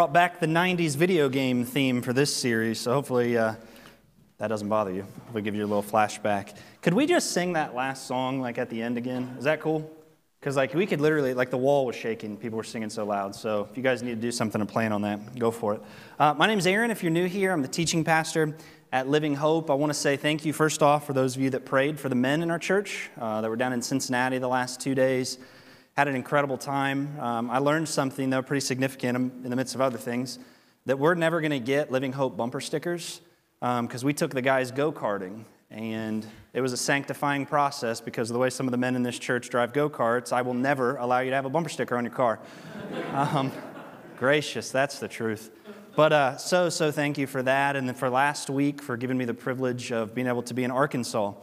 We brought back the 90s video game theme for this series, so hopefully uh, that doesn't bother you. We'll give you a little flashback. Could we just sing that last song like at the end again? Is that cool? Because like we could literally, like the wall was shaking, people were singing so loud. So if you guys need to do something to plan on that, go for it. Uh, my name's Aaron. If you're new here, I'm the teaching pastor at Living Hope. I want to say thank you first off for those of you that prayed for the men in our church uh, that were down in Cincinnati the last two days had an incredible time. Um, I learned something, though, pretty significant in the midst of other things, that we're never going to get Living Hope bumper stickers because um, we took the guys go karting. And it was a sanctifying process because of the way some of the men in this church drive go karts. I will never allow you to have a bumper sticker on your car. Um, gracious, that's the truth. But uh, so, so thank you for that. And then for last week, for giving me the privilege of being able to be in Arkansas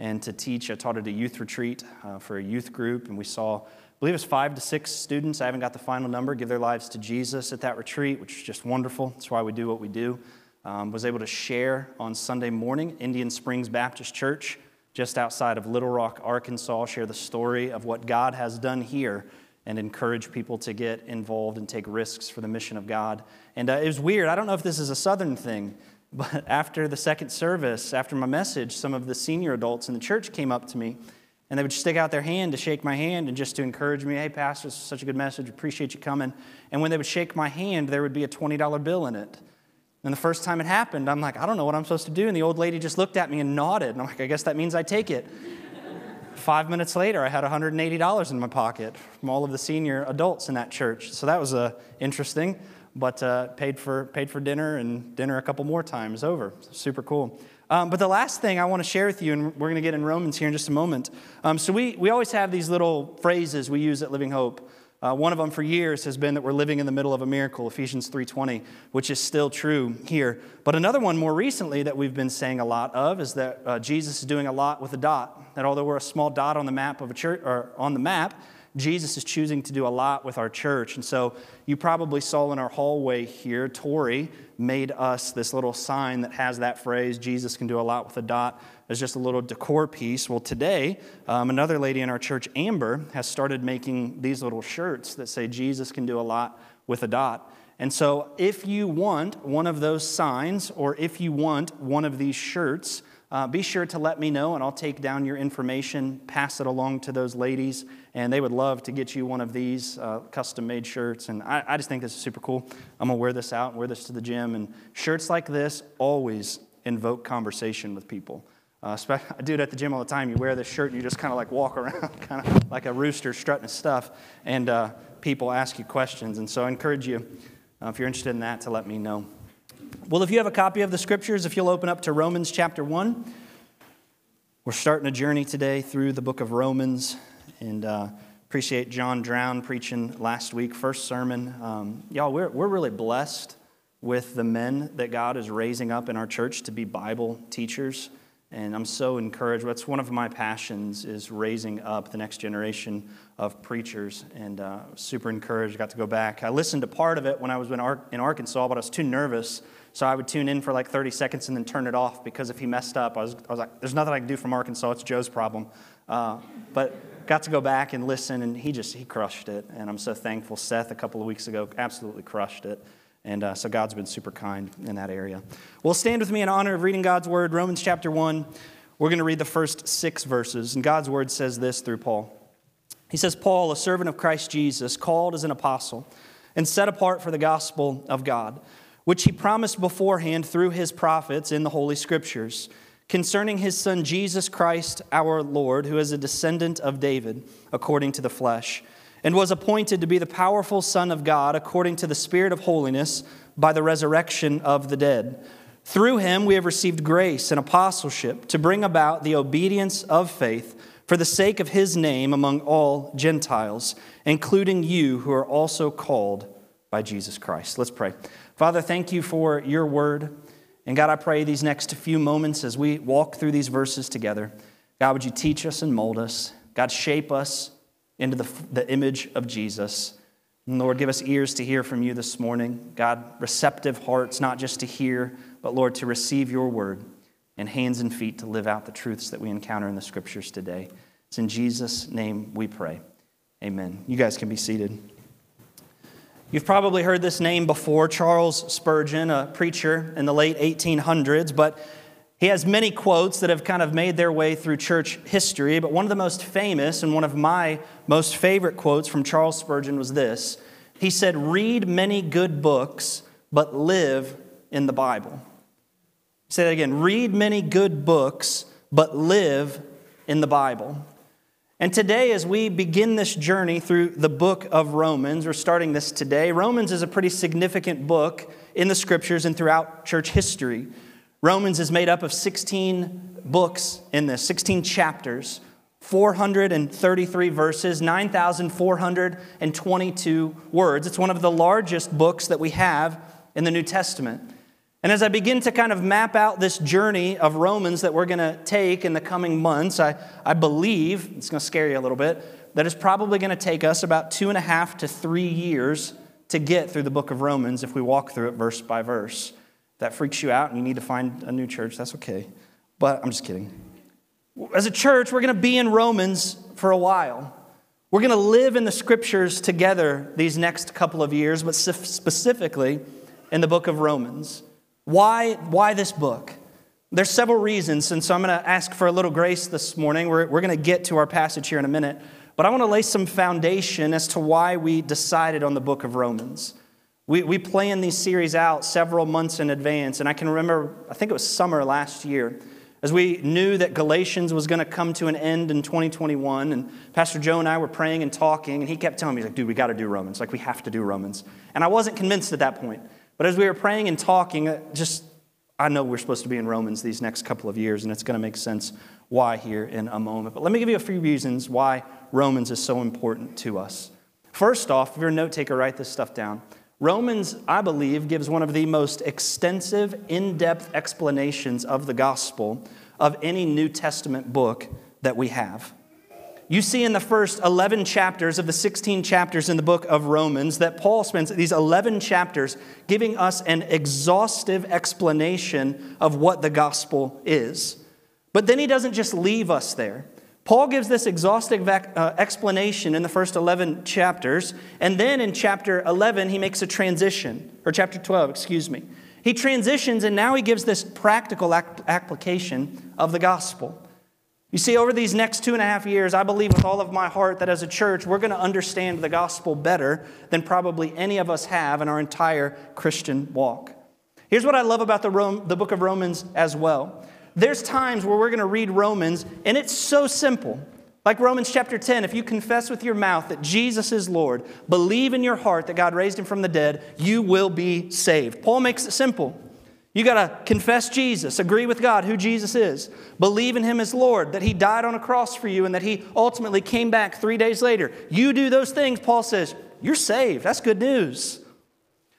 and to teach. I taught at a youth retreat uh, for a youth group, and we saw believe it's five to six students, I haven't got the final number, give their lives to Jesus at that retreat, which is just wonderful. That's why we do what we do. Um, was able to share on Sunday morning, Indian Springs Baptist Church, just outside of Little Rock, Arkansas, share the story of what God has done here and encourage people to get involved and take risks for the mission of God. And uh, it was weird. I don't know if this is a Southern thing, but after the second service, after my message, some of the senior adults in the church came up to me and they would stick out their hand to shake my hand and just to encourage me, hey, Pastor, this is such a good message. Appreciate you coming. And when they would shake my hand, there would be a $20 bill in it. And the first time it happened, I'm like, I don't know what I'm supposed to do. And the old lady just looked at me and nodded. And I'm like, I guess that means I take it. Five minutes later, I had $180 in my pocket from all of the senior adults in that church. So that was uh, interesting, but uh, paid, for, paid for dinner and dinner a couple more times over. Super cool. Um, but the last thing I want to share with you, and we're going to get in Romans here in just a moment. Um, so we, we always have these little phrases we use at Living Hope. Uh, one of them for years has been that we're living in the middle of a miracle, Ephesians 3:20, which is still true here. But another one more recently that we've been saying a lot of is that uh, Jesus is doing a lot with a dot. That although we're a small dot on the map of a church or on the map, Jesus is choosing to do a lot with our church. And so you probably saw in our hallway here, Tori made us this little sign that has that phrase, Jesus can do a lot with a dot, as just a little decor piece. Well, today, um, another lady in our church, Amber, has started making these little shirts that say, Jesus can do a lot with a dot. And so if you want one of those signs, or if you want one of these shirts, uh, be sure to let me know and I'll take down your information, pass it along to those ladies, and they would love to get you one of these uh, custom made shirts. And I, I just think this is super cool. I'm gonna wear this out and wear this to the gym. And shirts like this always invoke conversation with people. Uh, I do it at the gym all the time. You wear this shirt and you just kind of like walk around, kind of like a rooster strutting his stuff, and uh, people ask you questions. And so I encourage you, uh, if you're interested in that, to let me know. Well, if you have a copy of the scriptures, if you'll open up to Romans chapter 1, we're starting a journey today through the book of Romans. And uh, appreciate John Drown preaching last week, first sermon. Um, y'all, we're, we're really blessed with the men that God is raising up in our church to be Bible teachers. And I'm so encouraged. That's one of my passions is raising up the next generation of preachers. And uh, super encouraged. Got to go back. I listened to part of it when I was in, Ar- in Arkansas, but I was too nervous so I would tune in for like 30 seconds and then turn it off because if he messed up, I was, I was like, there's nothing I can do from Arkansas. It's Joe's problem. Uh, but got to go back and listen, and he just, he crushed it. And I'm so thankful. Seth, a couple of weeks ago, absolutely crushed it. And uh, so God's been super kind in that area. Well, stand with me in honor of reading God's word, Romans chapter 1. We're going to read the first six verses. And God's word says this through Paul. He says, Paul, a servant of Christ Jesus, called as an apostle and set apart for the gospel of God which he promised beforehand through his prophets in the Holy Scriptures, concerning his Son Jesus Christ our Lord, who is a descendant of David according to the flesh, and was appointed to be the powerful Son of God according to the Spirit of holiness by the resurrection of the dead. Through him we have received grace and apostleship to bring about the obedience of faith for the sake of his name among all Gentiles, including you who are also called by Jesus Christ. Let's pray. Father, thank you for your word. And God, I pray these next few moments as we walk through these verses together, God, would you teach us and mold us? God, shape us into the, the image of Jesus. And Lord, give us ears to hear from you this morning. God, receptive hearts, not just to hear, but Lord, to receive your word, and hands and feet to live out the truths that we encounter in the scriptures today. It's in Jesus' name we pray. Amen. You guys can be seated. You've probably heard this name before Charles Spurgeon, a preacher in the late 1800s, but he has many quotes that have kind of made their way through church history. But one of the most famous and one of my most favorite quotes from Charles Spurgeon was this He said, Read many good books, but live in the Bible. Say that again read many good books, but live in the Bible. And today, as we begin this journey through the book of Romans, we're starting this today. Romans is a pretty significant book in the scriptures and throughout church history. Romans is made up of 16 books in this, 16 chapters, 433 verses, 9,422 words. It's one of the largest books that we have in the New Testament. And as I begin to kind of map out this journey of Romans that we're going to take in the coming months, I, I believe, it's going to scare you a little bit, that it's probably going to take us about two and a half to three years to get through the book of Romans if we walk through it verse by verse. If that freaks you out and you need to find a new church, that's okay. But I'm just kidding. As a church, we're going to be in Romans for a while. We're going to live in the scriptures together these next couple of years, but specifically in the book of Romans. Why, why this book? There's several reasons, and so I'm going to ask for a little grace this morning. We're, we're going to get to our passage here in a minute, but I want to lay some foundation as to why we decided on the book of Romans. We, we planned these series out several months in advance, and I can remember, I think it was summer last year, as we knew that Galatians was going to come to an end in 2021, and Pastor Joe and I were praying and talking, and he kept telling me, like, dude, we got to do Romans. Like, we have to do Romans. And I wasn't convinced at that point. But as we were praying and talking, uh, just I know we're supposed to be in Romans these next couple of years, and it's going to make sense why here in a moment. But let me give you a few reasons why Romans is so important to us. First off, if you're a note taker, write this stuff down. Romans, I believe, gives one of the most extensive, in depth explanations of the gospel of any New Testament book that we have. You see in the first 11 chapters of the 16 chapters in the book of Romans that Paul spends these 11 chapters giving us an exhaustive explanation of what the gospel is. But then he doesn't just leave us there. Paul gives this exhaustive uh, explanation in the first 11 chapters, and then in chapter 11, he makes a transition, or chapter 12, excuse me. He transitions, and now he gives this practical application of the gospel. You see, over these next two and a half years, I believe with all of my heart that as a church, we're going to understand the gospel better than probably any of us have in our entire Christian walk. Here's what I love about the, Rome, the book of Romans as well. There's times where we're going to read Romans, and it's so simple. Like Romans chapter 10, if you confess with your mouth that Jesus is Lord, believe in your heart that God raised him from the dead, you will be saved. Paul makes it simple. You got to confess Jesus, agree with God who Jesus is, believe in Him as Lord, that He died on a cross for you, and that He ultimately came back three days later. You do those things, Paul says, you're saved. That's good news.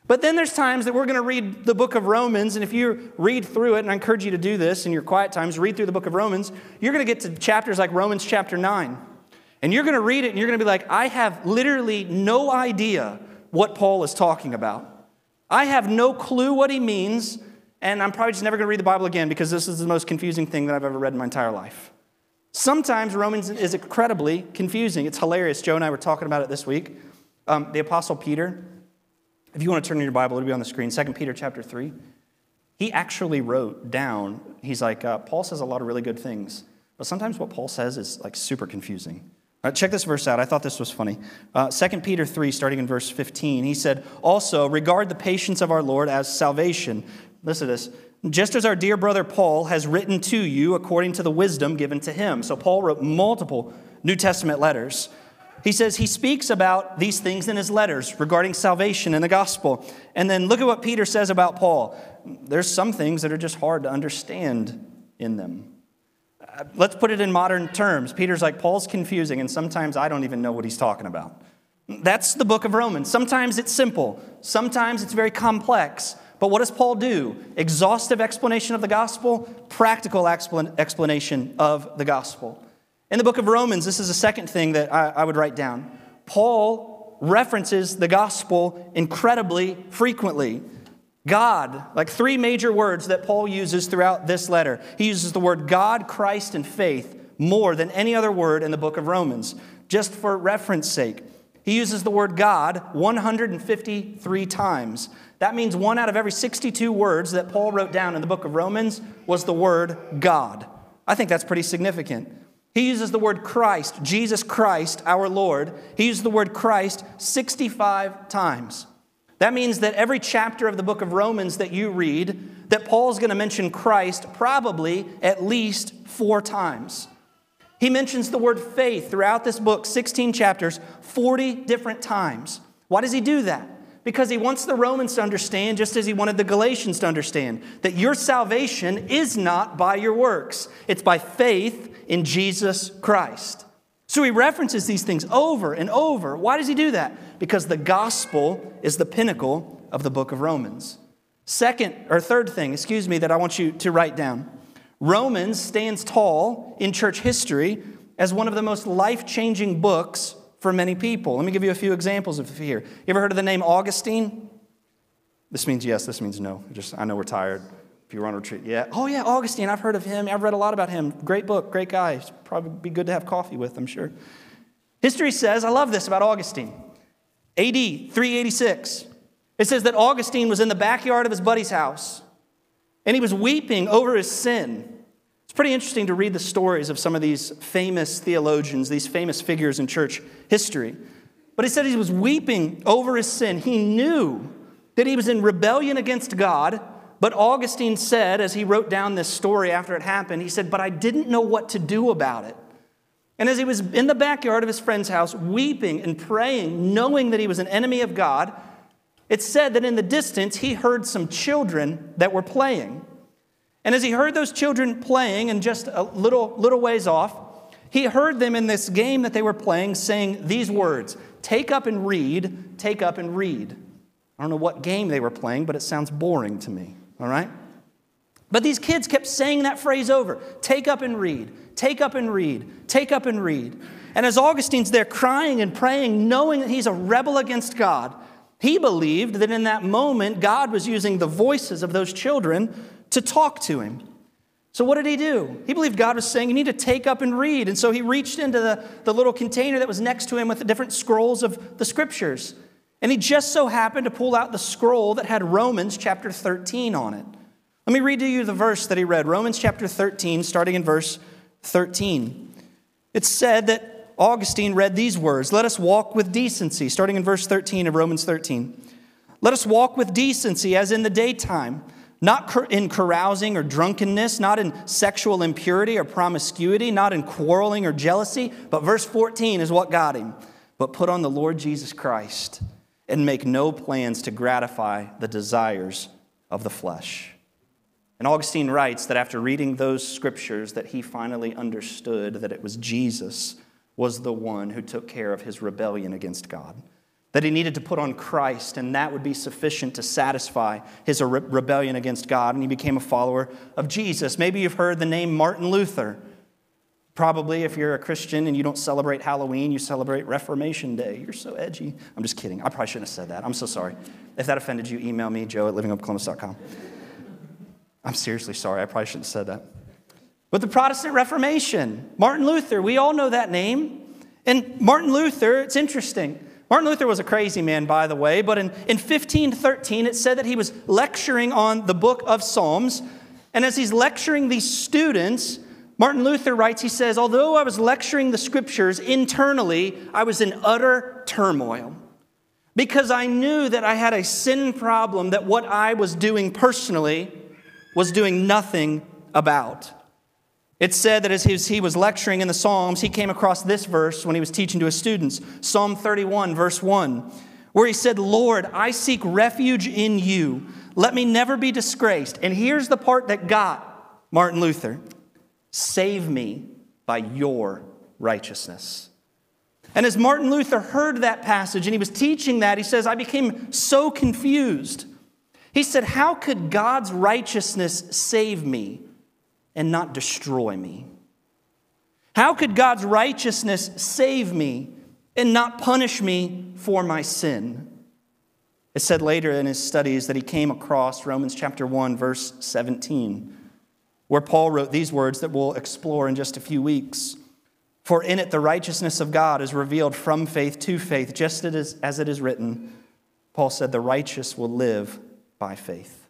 But then there's times that we're going to read the book of Romans, and if you read through it, and I encourage you to do this in your quiet times, read through the book of Romans, you're going to get to chapters like Romans chapter 9. And you're going to read it, and you're going to be like, I have literally no idea what Paul is talking about. I have no clue what he means and I'm probably just never going to read the Bible again because this is the most confusing thing that I've ever read in my entire life. Sometimes Romans is incredibly confusing. It's hilarious. Joe and I were talking about it this week. Um, the Apostle Peter, if you want to turn in your Bible, it'll be on the screen, 2 Peter chapter 3. He actually wrote down, he's like, uh, Paul says a lot of really good things, but sometimes what Paul says is like super confusing. Uh, check this verse out. I thought this was funny. Uh, 2 Peter 3, starting in verse 15, he said, Also, regard the patience of our Lord as salvation. Listen to this. Just as our dear brother Paul has written to you according to the wisdom given to him. So, Paul wrote multiple New Testament letters. He says he speaks about these things in his letters regarding salvation and the gospel. And then look at what Peter says about Paul. There's some things that are just hard to understand in them. Uh, let's put it in modern terms. Peter's like, Paul's confusing, and sometimes I don't even know what he's talking about. That's the book of Romans. Sometimes it's simple, sometimes it's very complex. But what does Paul do? Exhaustive explanation of the gospel, practical explanation of the gospel. In the book of Romans, this is the second thing that I, I would write down. Paul references the gospel incredibly frequently. God, like three major words that Paul uses throughout this letter. He uses the word God, Christ, and faith more than any other word in the book of Romans, just for reference sake. He uses the word God 153 times. That means one out of every 62 words that Paul wrote down in the book of Romans was the word God. I think that's pretty significant. He uses the word Christ, Jesus Christ, our Lord. He uses the word Christ 65 times. That means that every chapter of the book of Romans that you read, that Paul's going to mention Christ probably at least four times. He mentions the word faith throughout this book, 16 chapters, 40 different times. Why does he do that? Because he wants the Romans to understand, just as he wanted the Galatians to understand, that your salvation is not by your works, it's by faith in Jesus Christ. So he references these things over and over. Why does he do that? Because the gospel is the pinnacle of the book of Romans. Second or third thing, excuse me, that I want you to write down Romans stands tall in church history as one of the most life changing books for many people. Let me give you a few examples of here. You ever heard of the name Augustine? This means yes, this means no. Just I know we're tired. If you were on retreat, yeah. Oh yeah, Augustine. I've heard of him. I've read a lot about him. Great book, great guy. probably be good to have coffee with. I'm sure. History says, I love this about Augustine. AD 386. It says that Augustine was in the backyard of his buddy's house and he was weeping over his sin. It's pretty interesting to read the stories of some of these famous theologians, these famous figures in church history. But he said he was weeping over his sin. He knew that he was in rebellion against God. But Augustine said, as he wrote down this story after it happened, he said, But I didn't know what to do about it. And as he was in the backyard of his friend's house, weeping and praying, knowing that he was an enemy of God, it said that in the distance he heard some children that were playing. And as he heard those children playing and just a little, little ways off, he heard them in this game that they were playing saying these words Take up and read, take up and read. I don't know what game they were playing, but it sounds boring to me, all right? But these kids kept saying that phrase over take up and read, take up and read, take up and read. And as Augustine's there crying and praying, knowing that he's a rebel against God, he believed that in that moment, God was using the voices of those children to talk to him. So, what did he do? He believed God was saying, You need to take up and read. And so he reached into the, the little container that was next to him with the different scrolls of the scriptures. And he just so happened to pull out the scroll that had Romans chapter 13 on it. Let me read to you the verse that he read Romans chapter 13, starting in verse 13. It said that Augustine read these words Let us walk with decency, starting in verse 13 of Romans 13. Let us walk with decency as in the daytime, not in carousing or drunkenness, not in sexual impurity or promiscuity, not in quarreling or jealousy. But verse 14 is what got him. But put on the Lord Jesus Christ and make no plans to gratify the desires of the flesh. And Augustine writes that after reading those scriptures that he finally understood that it was Jesus was the one who took care of his rebellion against God. That he needed to put on Christ, and that would be sufficient to satisfy his re- rebellion against God, and he became a follower of Jesus. Maybe you've heard the name Martin Luther. Probably, if you're a Christian and you don't celebrate Halloween, you celebrate Reformation Day. You're so edgy. I'm just kidding. I probably shouldn't have said that. I'm so sorry. If that offended you, email me, joe at livinghopecolumbus.com. I'm seriously sorry. I probably shouldn't have said that. But the Protestant Reformation, Martin Luther, we all know that name. And Martin Luther, it's interesting. Martin Luther was a crazy man, by the way, but in, in 1513, it said that he was lecturing on the book of Psalms. And as he's lecturing these students, Martin Luther writes, he says, Although I was lecturing the scriptures internally, I was in utter turmoil because I knew that I had a sin problem that what I was doing personally was doing nothing about. It said that as he was lecturing in the Psalms, he came across this verse when he was teaching to his students Psalm 31, verse 1, where he said, Lord, I seek refuge in you. Let me never be disgraced. And here's the part that got Martin Luther save me by your righteousness. And as Martin Luther heard that passage and he was teaching that, he says, I became so confused. He said, How could God's righteousness save me? And not destroy me? How could God's righteousness save me and not punish me for my sin? It said later in his studies that he came across Romans chapter 1, verse 17, where Paul wrote these words that we'll explore in just a few weeks. For in it the righteousness of God is revealed from faith to faith, just as it is written. Paul said, The righteous will live by faith.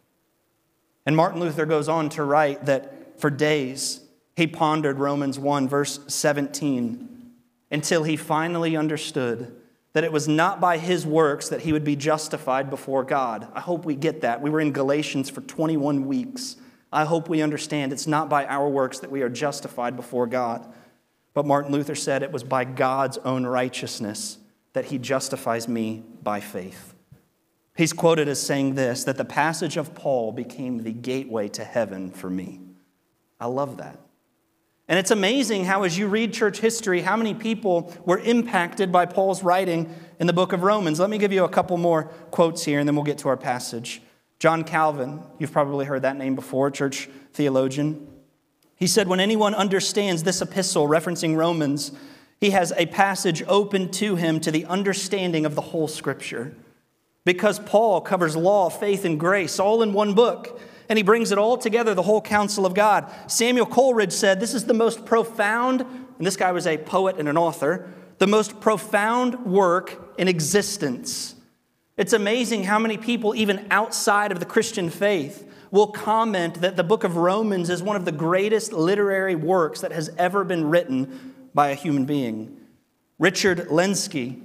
And Martin Luther goes on to write that for days he pondered Romans 1, verse 17, until he finally understood that it was not by his works that he would be justified before God. I hope we get that. We were in Galatians for 21 weeks. I hope we understand it's not by our works that we are justified before God. But Martin Luther said it was by God's own righteousness that he justifies me by faith. He's quoted as saying this that the passage of Paul became the gateway to heaven for me. I love that. And it's amazing how, as you read church history, how many people were impacted by Paul's writing in the book of Romans. Let me give you a couple more quotes here, and then we'll get to our passage. John Calvin, you've probably heard that name before, church theologian. He said, When anyone understands this epistle referencing Romans, he has a passage open to him to the understanding of the whole scripture. Because Paul covers law, faith, and grace all in one book, and he brings it all together, the whole counsel of God. Samuel Coleridge said, This is the most profound, and this guy was a poet and an author, the most profound work in existence. It's amazing how many people, even outside of the Christian faith, will comment that the book of Romans is one of the greatest literary works that has ever been written by a human being. Richard Lenski,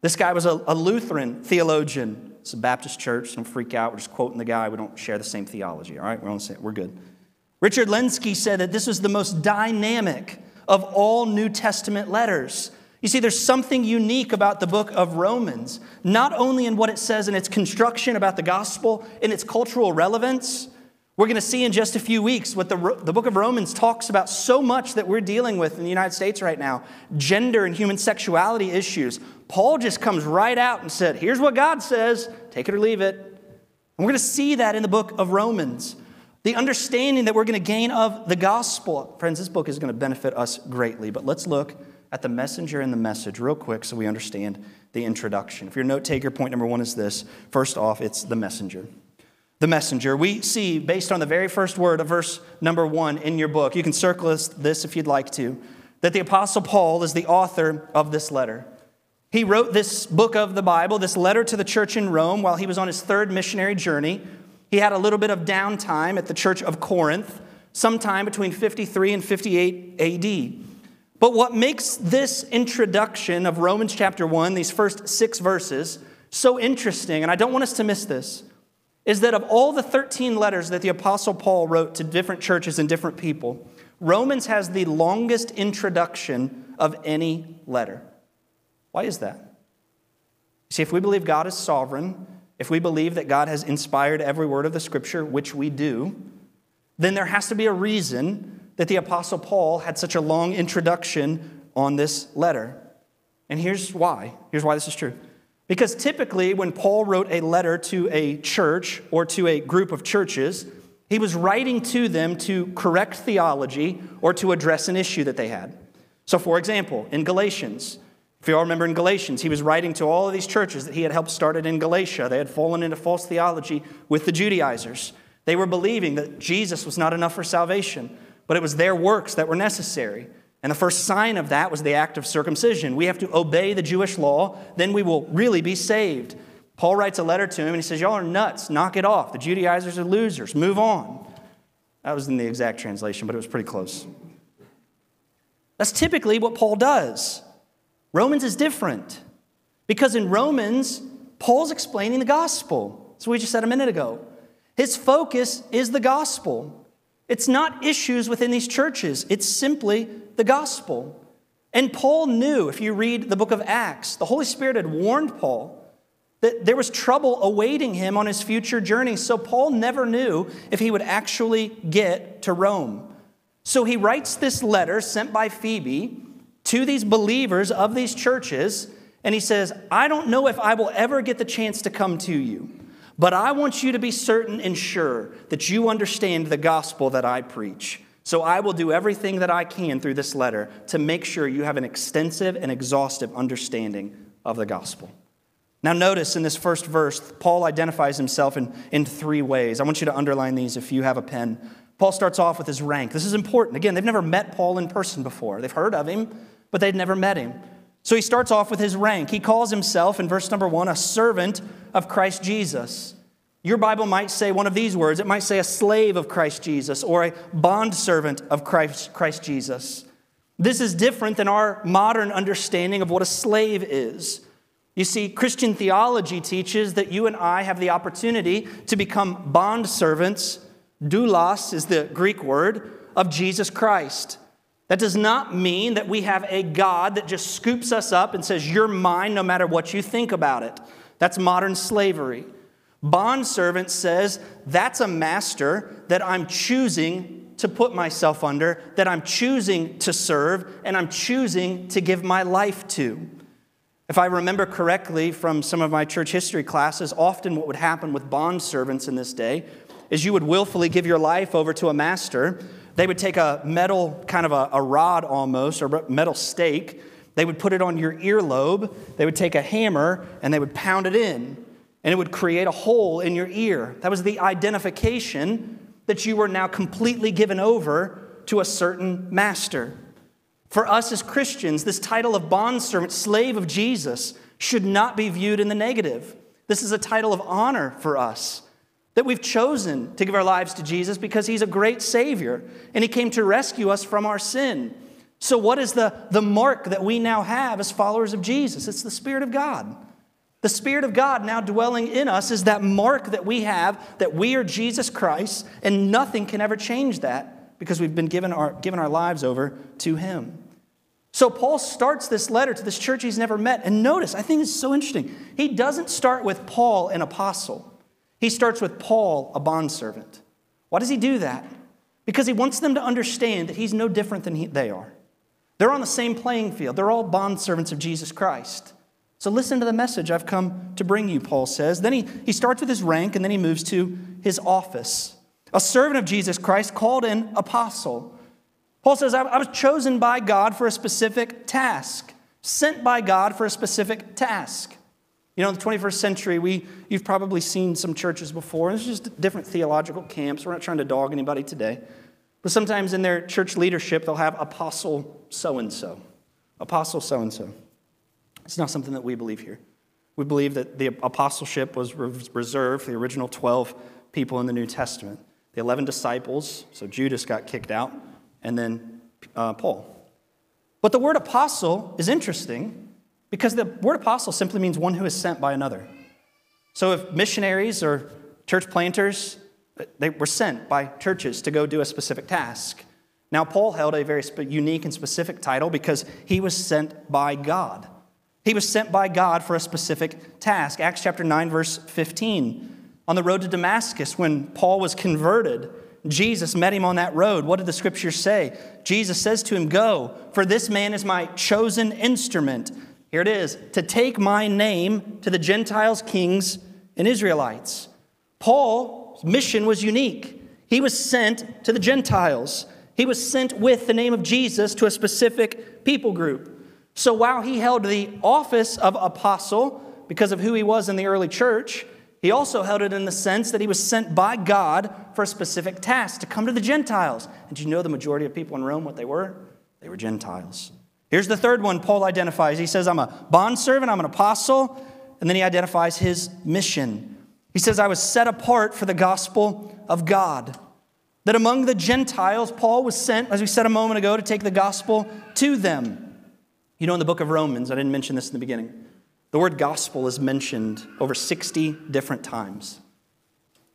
this guy was a, a Lutheran theologian. It's a Baptist church. Don't freak out. We're just quoting the guy. We don't share the same theology, all right? We're, on the same, we're good. Richard Lenski said that this was the most dynamic of all New Testament letters. You see, there's something unique about the book of Romans, not only in what it says in its construction about the gospel, in its cultural relevance. We're going to see in just a few weeks what the, the book of Romans talks about so much that we're dealing with in the United States right now gender and human sexuality issues. Paul just comes right out and said, Here's what God says, take it or leave it. And we're going to see that in the book of Romans. The understanding that we're going to gain of the gospel. Friends, this book is going to benefit us greatly, but let's look at the messenger and the message real quick so we understand the introduction. If you're a note taker, point number one is this. First off, it's the messenger. The messenger. We see, based on the very first word of verse number one in your book, you can circle this if you'd like to, that the Apostle Paul is the author of this letter. He wrote this book of the Bible, this letter to the church in Rome, while he was on his third missionary journey. He had a little bit of downtime at the church of Corinth, sometime between 53 and 58 AD. But what makes this introduction of Romans chapter 1, these first six verses, so interesting, and I don't want us to miss this, is that of all the 13 letters that the Apostle Paul wrote to different churches and different people, Romans has the longest introduction of any letter. Why is that? See, if we believe God is sovereign, if we believe that God has inspired every word of the scripture, which we do, then there has to be a reason that the Apostle Paul had such a long introduction on this letter. And here's why. Here's why this is true. Because typically, when Paul wrote a letter to a church or to a group of churches, he was writing to them to correct theology or to address an issue that they had. So, for example, in Galatians, if you all remember in Galatians, he was writing to all of these churches that he had helped started in Galatia. They had fallen into false theology with the Judaizers. They were believing that Jesus was not enough for salvation but it was their works that were necessary. And the first sign of that was the act of circumcision. We have to obey the Jewish law, then we will really be saved. Paul writes a letter to him and he says, Y'all are nuts. Knock it off. The Judaizers are losers. Move on. That was in the exact translation, but it was pretty close. That's typically what Paul does. Romans is different because in Romans, Paul's explaining the gospel. That's what we just said a minute ago. His focus is the gospel. It's not issues within these churches, it's simply the gospel. And Paul knew, if you read the book of Acts, the Holy Spirit had warned Paul that there was trouble awaiting him on his future journey. So Paul never knew if he would actually get to Rome. So he writes this letter sent by Phoebe to these believers of these churches, and he says, I don't know if I will ever get the chance to come to you. But I want you to be certain and sure that you understand the gospel that I preach. So I will do everything that I can through this letter to make sure you have an extensive and exhaustive understanding of the gospel. Now, notice in this first verse, Paul identifies himself in, in three ways. I want you to underline these if you have a pen. Paul starts off with his rank. This is important. Again, they've never met Paul in person before, they've heard of him, but they'd never met him. So he starts off with his rank. He calls himself, in verse number one, a servant of Christ Jesus. Your Bible might say one of these words. It might say a slave of Christ Jesus or a bondservant of Christ, Christ Jesus. This is different than our modern understanding of what a slave is. You see, Christian theology teaches that you and I have the opportunity to become bondservants. Doulos is the Greek word of Jesus Christ. That does not mean that we have a God that just scoops us up and says, You're mine no matter what you think about it. That's modern slavery. Bondservant says, That's a master that I'm choosing to put myself under, that I'm choosing to serve, and I'm choosing to give my life to. If I remember correctly from some of my church history classes, often what would happen with bond servants in this day is you would willfully give your life over to a master they would take a metal, kind of a, a rod almost, or metal stake. They would put it on your earlobe. They would take a hammer and they would pound it in, and it would create a hole in your ear. That was the identification that you were now completely given over to a certain master. For us as Christians, this title of bondservant, slave of Jesus, should not be viewed in the negative. This is a title of honor for us that we've chosen to give our lives to Jesus because he's a great Savior and he came to rescue us from our sin. So, what is the, the mark that we now have as followers of Jesus? It's the Spirit of God. The Spirit of God now dwelling in us is that mark that we have that we are Jesus Christ, and nothing can ever change that because we've been given our, given our lives over to Him. So, Paul starts this letter to this church he's never met. And notice, I think it's so interesting. He doesn't start with Paul, an apostle. He starts with Paul, a bondservant. Why does he do that? Because he wants them to understand that he's no different than he, they are. They're on the same playing field. They're all bondservants of Jesus Christ. So listen to the message I've come to bring you, Paul says. Then he, he starts with his rank and then he moves to his office. A servant of Jesus Christ called in apostle. Paul says, I, I was chosen by God for a specific task, sent by God for a specific task. You know, in the 21st century, we, you've probably seen some churches before. It's just different theological camps. We're not trying to dog anybody today. But sometimes in their church leadership, they'll have apostle so and so. Apostle so and so. It's not something that we believe here. We believe that the apostleship was reserved for the original 12 people in the New Testament the 11 disciples, so Judas got kicked out, and then uh, Paul. But the word apostle is interesting because the word apostle simply means one who is sent by another. So if missionaries or church planters, they were sent by churches to go do a specific task. Now, Paul held a very unique and specific title because he was sent by God. He was sent by God for a specific task. Acts chapter 9, verse 15. On the road to Damascus, when Paul was converted, Jesus met him on that road. What did the scriptures say? Jesus says to him, Go, for this man is my chosen instrument here it is to take my name to the Gentiles, kings, and Israelites. Paul's mission was unique. He was sent to the Gentiles, he was sent with the name of Jesus to a specific people group. So while he held the office of apostle because of who he was in the early church, he also held it in the sense that he was sent by God for a specific task to come to the Gentiles. And do you know the majority of people in Rome what they were? They were Gentiles. Here's the third one Paul identifies. He says, I'm a bondservant, I'm an apostle, and then he identifies his mission. He says, I was set apart for the gospel of God. That among the Gentiles, Paul was sent, as we said a moment ago, to take the gospel to them. You know, in the book of Romans, I didn't mention this in the beginning, the word gospel is mentioned over 60 different times.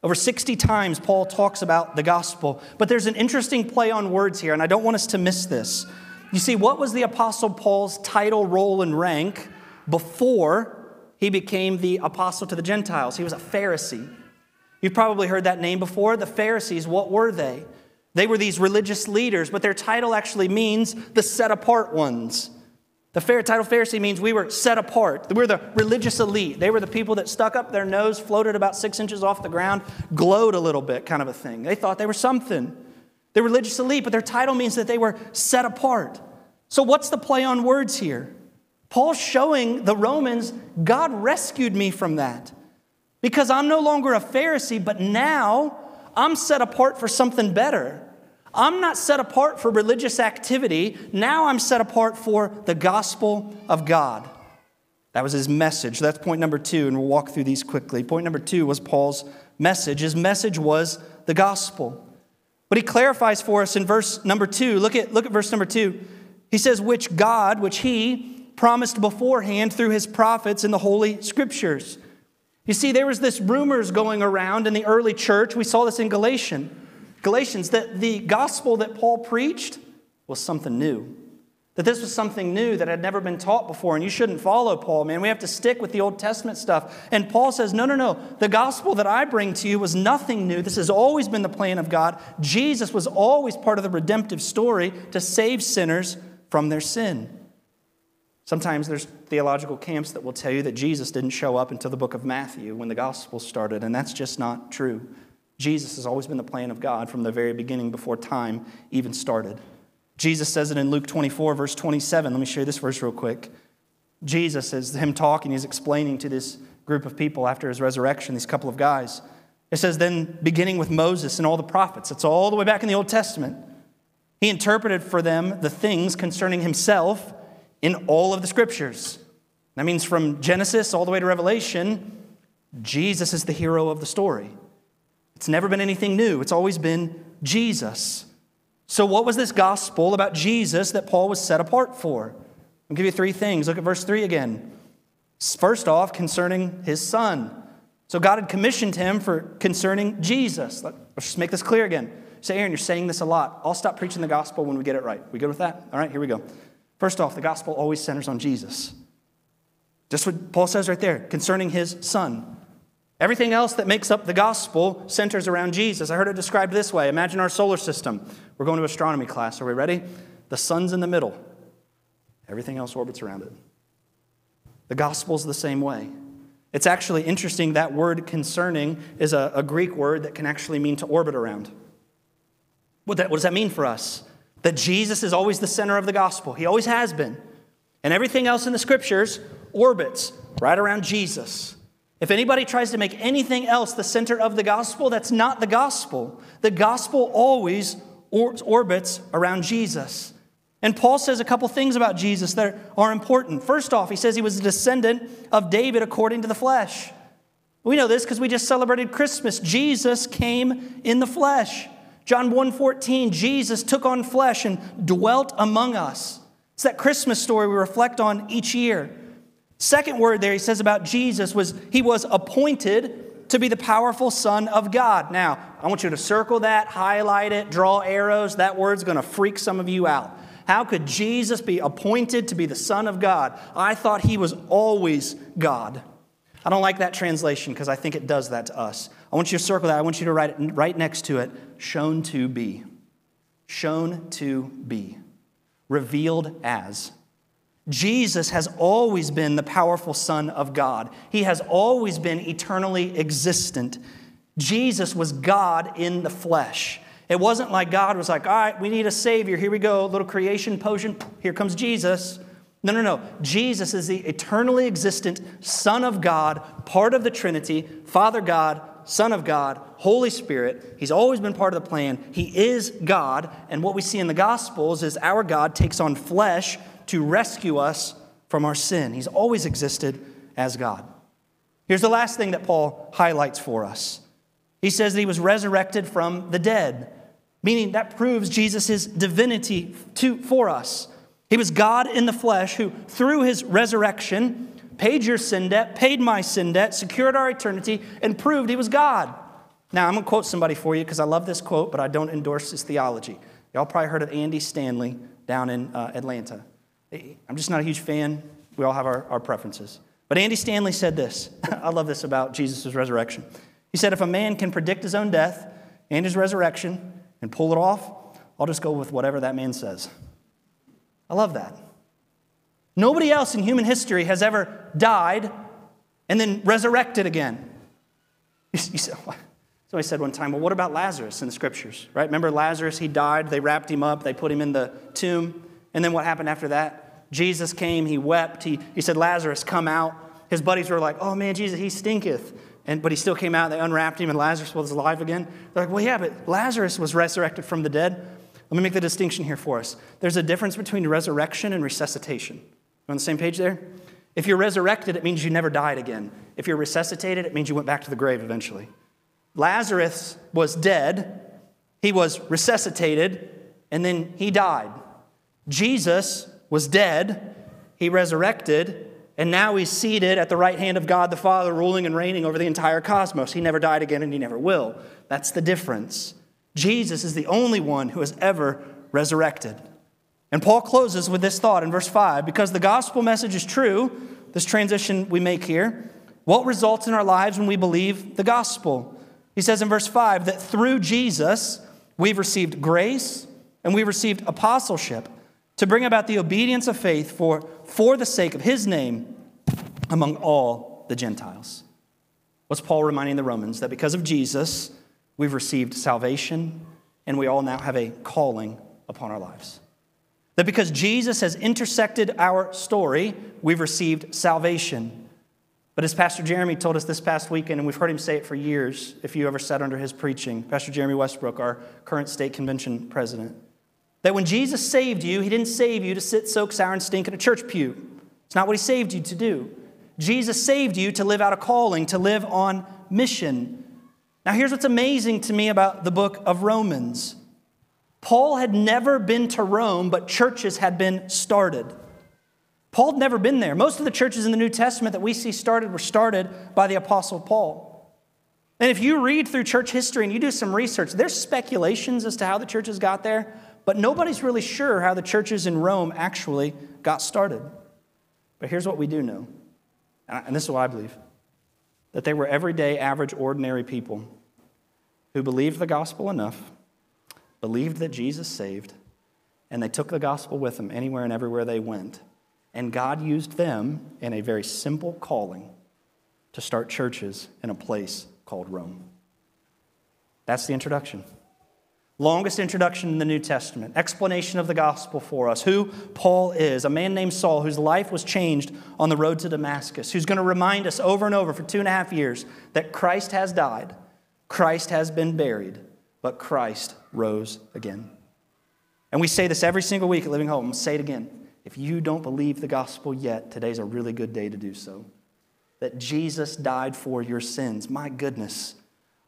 Over 60 times, Paul talks about the gospel. But there's an interesting play on words here, and I don't want us to miss this. You see, what was the Apostle Paul's title, role, and rank before he became the apostle to the Gentiles? He was a Pharisee. You've probably heard that name before. The Pharisees, what were they? They were these religious leaders, but their title actually means the set apart ones. The title Pharisee means we were set apart. We were the religious elite. They were the people that stuck up their nose, floated about six inches off the ground, glowed a little bit, kind of a thing. They thought they were something. They're religious elite, but their title means that they were set apart. So, what's the play on words here? Paul's showing the Romans, God rescued me from that. Because I'm no longer a Pharisee, but now I'm set apart for something better. I'm not set apart for religious activity. Now I'm set apart for the gospel of God. That was his message. That's point number two, and we'll walk through these quickly. Point number two was Paul's message. His message was the gospel. But he clarifies for us in verse number two. Look at, look at verse number two. He says, Which God, which he promised beforehand through his prophets in the Holy Scriptures. You see, there was this rumors going around in the early church. We saw this in Galatians. Galatians, that the gospel that Paul preached was something new. That this was something new that had never been taught before, and you shouldn't follow Paul, man. We have to stick with the Old Testament stuff. And Paul says, No, no, no. The gospel that I bring to you was nothing new. This has always been the plan of God. Jesus was always part of the redemptive story to save sinners from their sin. Sometimes there's theological camps that will tell you that Jesus didn't show up until the book of Matthew when the gospel started, and that's just not true. Jesus has always been the plan of God from the very beginning before time even started. Jesus says it in Luke 24, verse 27. Let me show you this verse real quick. Jesus is him talking, he's explaining to this group of people after his resurrection, these couple of guys. It says, then beginning with Moses and all the prophets, it's all the way back in the Old Testament. He interpreted for them the things concerning himself in all of the scriptures. That means from Genesis all the way to Revelation, Jesus is the hero of the story. It's never been anything new, it's always been Jesus. So, what was this gospel about Jesus that Paul was set apart for? I'll give you three things. Look at verse 3 again. First off, concerning his son. So, God had commissioned him for concerning Jesus. Let's just make this clear again. Say, Aaron, you're saying this a lot. I'll stop preaching the gospel when we get it right. We good with that? All right, here we go. First off, the gospel always centers on Jesus. Just what Paul says right there concerning his son. Everything else that makes up the gospel centers around Jesus. I heard it described this way Imagine our solar system. We're going to astronomy class. Are we ready? The sun's in the middle, everything else orbits around it. The gospel's the same way. It's actually interesting that word concerning is a, a Greek word that can actually mean to orbit around. What, that, what does that mean for us? That Jesus is always the center of the gospel, He always has been. And everything else in the scriptures orbits right around Jesus. If anybody tries to make anything else the center of the gospel, that's not the gospel. The gospel always orbits around Jesus. And Paul says a couple things about Jesus that are important. First off, he says he was a descendant of David according to the flesh. We know this because we just celebrated Christmas. Jesus came in the flesh. John 1:14, Jesus took on flesh and dwelt among us. It's that Christmas story we reflect on each year. Second word there he says about Jesus was he was appointed to be the powerful Son of God. Now, I want you to circle that, highlight it, draw arrows. That word's going to freak some of you out. How could Jesus be appointed to be the Son of God? I thought he was always God. I don't like that translation because I think it does that to us. I want you to circle that. I want you to write it right next to it shown to be. Shown to be. Revealed as. Jesus has always been the powerful Son of God. He has always been eternally existent. Jesus was God in the flesh. It wasn't like God was like, all right, we need a Savior. Here we go, little creation potion. Here comes Jesus. No, no, no. Jesus is the eternally existent Son of God, part of the Trinity, Father God, Son of God, Holy Spirit. He's always been part of the plan. He is God. And what we see in the Gospels is our God takes on flesh to rescue us from our sin. He's always existed as God. Here's the last thing that Paul highlights for us he says that he was resurrected from the dead, meaning that proves Jesus' divinity to, for us. He was God in the flesh who, through his resurrection, paid your sin debt, paid my sin debt, secured our eternity, and proved he was God. Now, I'm going to quote somebody for you because I love this quote, but I don't endorse his theology. Y'all probably heard of Andy Stanley down in uh, Atlanta. I'm just not a huge fan. We all have our, our preferences. But Andy Stanley said this. I love this about Jesus' resurrection. He said, If a man can predict his own death and his resurrection and pull it off, I'll just go with whatever that man says. I love that. Nobody else in human history has ever died and then resurrected again. You, said, Somebody said one time, well, what about Lazarus in the scriptures, right? Remember Lazarus? He died, they wrapped him up, they put him in the tomb. And then what happened after that? Jesus came, he wept, he, he said, Lazarus, come out. His buddies were like, oh man, Jesus, he stinketh. And, but he still came out, they unwrapped him, and Lazarus was alive again. They're like, well, yeah, but Lazarus was resurrected from the dead. Let me make the distinction here for us. There's a difference between resurrection and resuscitation. You on the same page there? If you're resurrected, it means you never died again. If you're resuscitated, it means you went back to the grave eventually. Lazarus was dead, he was resuscitated, and then he died. Jesus was dead, he resurrected, and now he's seated at the right hand of God the Father, ruling and reigning over the entire cosmos. He never died again and he never will. That's the difference. Jesus is the only one who has ever resurrected. And Paul closes with this thought in verse 5 because the gospel message is true, this transition we make here. What results in our lives when we believe the gospel? He says in verse 5 that through Jesus we've received grace and we've received apostleship to bring about the obedience of faith for, for the sake of his name among all the Gentiles. What's Paul reminding the Romans? That because of Jesus, we've received salvation and we all now have a calling upon our lives. That because Jesus has intersected our story, we've received salvation. But as Pastor Jeremy told us this past weekend, and we've heard him say it for years, if you ever sat under his preaching, Pastor Jeremy Westbrook, our current state convention president, that when Jesus saved you, he didn't save you to sit, soak, sour, and stink in a church pew. It's not what he saved you to do. Jesus saved you to live out a calling, to live on mission. Now, here's what's amazing to me about the book of Romans Paul had never been to Rome, but churches had been started. Paul had never been there. Most of the churches in the New Testament that we see started were started by the Apostle Paul. And if you read through church history and you do some research, there's speculations as to how the churches got there, but nobody's really sure how the churches in Rome actually got started. But here's what we do know, and this is what I believe that they were everyday, average, ordinary people who believed the gospel enough, believed that Jesus saved, and they took the gospel with them anywhere and everywhere they went. And God used them in a very simple calling to start churches in a place called Rome. That's the introduction. Longest introduction in the New Testament, explanation of the gospel for us, who Paul is, a man named Saul whose life was changed on the road to Damascus, who's going to remind us over and over for two and a half years that Christ has died, Christ has been buried, but Christ rose again. And we say this every single week at Living Hope. I'm say it again. If you don't believe the gospel yet, today's a really good day to do so. That Jesus died for your sins. My goodness.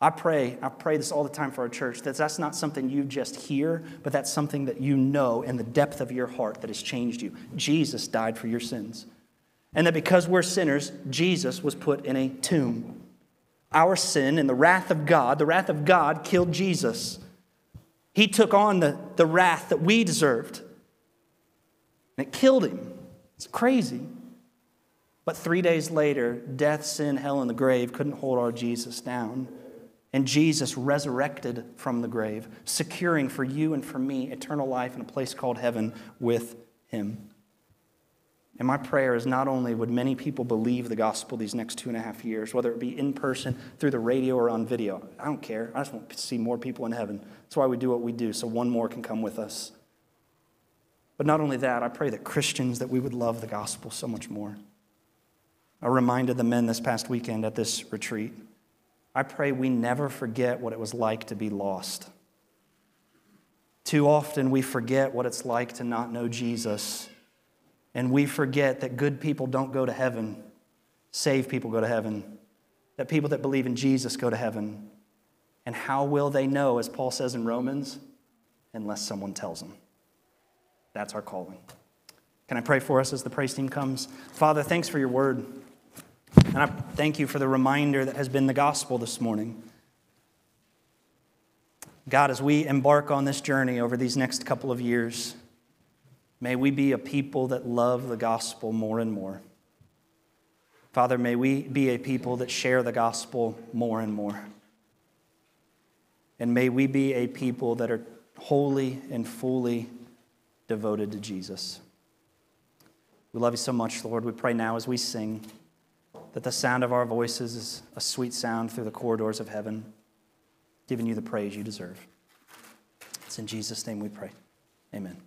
I pray, I pray this all the time for our church, that that's not something you just hear, but that's something that you know in the depth of your heart that has changed you. Jesus died for your sins. And that because we're sinners, Jesus was put in a tomb. Our sin and the wrath of God, the wrath of God killed Jesus. He took on the, the wrath that we deserved. And it killed him. It's crazy. But three days later, death, sin, hell, and the grave couldn't hold our Jesus down. And Jesus resurrected from the grave, securing for you and for me eternal life in a place called heaven with him. And my prayer is not only would many people believe the gospel these next two and a half years, whether it be in person, through the radio, or on video. I don't care. I just want to see more people in heaven. That's why we do what we do, so one more can come with us. But not only that, I pray that Christians, that we would love the gospel so much more. I reminded the men this past weekend at this retreat I pray we never forget what it was like to be lost. Too often we forget what it's like to not know Jesus, and we forget that good people don't go to heaven, saved people go to heaven, that people that believe in Jesus go to heaven. And how will they know, as Paul says in Romans, unless someone tells them? That's our calling. Can I pray for us as the praise team comes? Father, thanks for your word. And I thank you for the reminder that has been the gospel this morning. God, as we embark on this journey over these next couple of years, may we be a people that love the gospel more and more. Father, may we be a people that share the gospel more and more. And may we be a people that are wholly and fully devoted to Jesus. We love you so much, Lord. We pray now as we sing that the sound of our voices is a sweet sound through the corridors of heaven, giving you the praise you deserve. It's in Jesus' name we pray. Amen.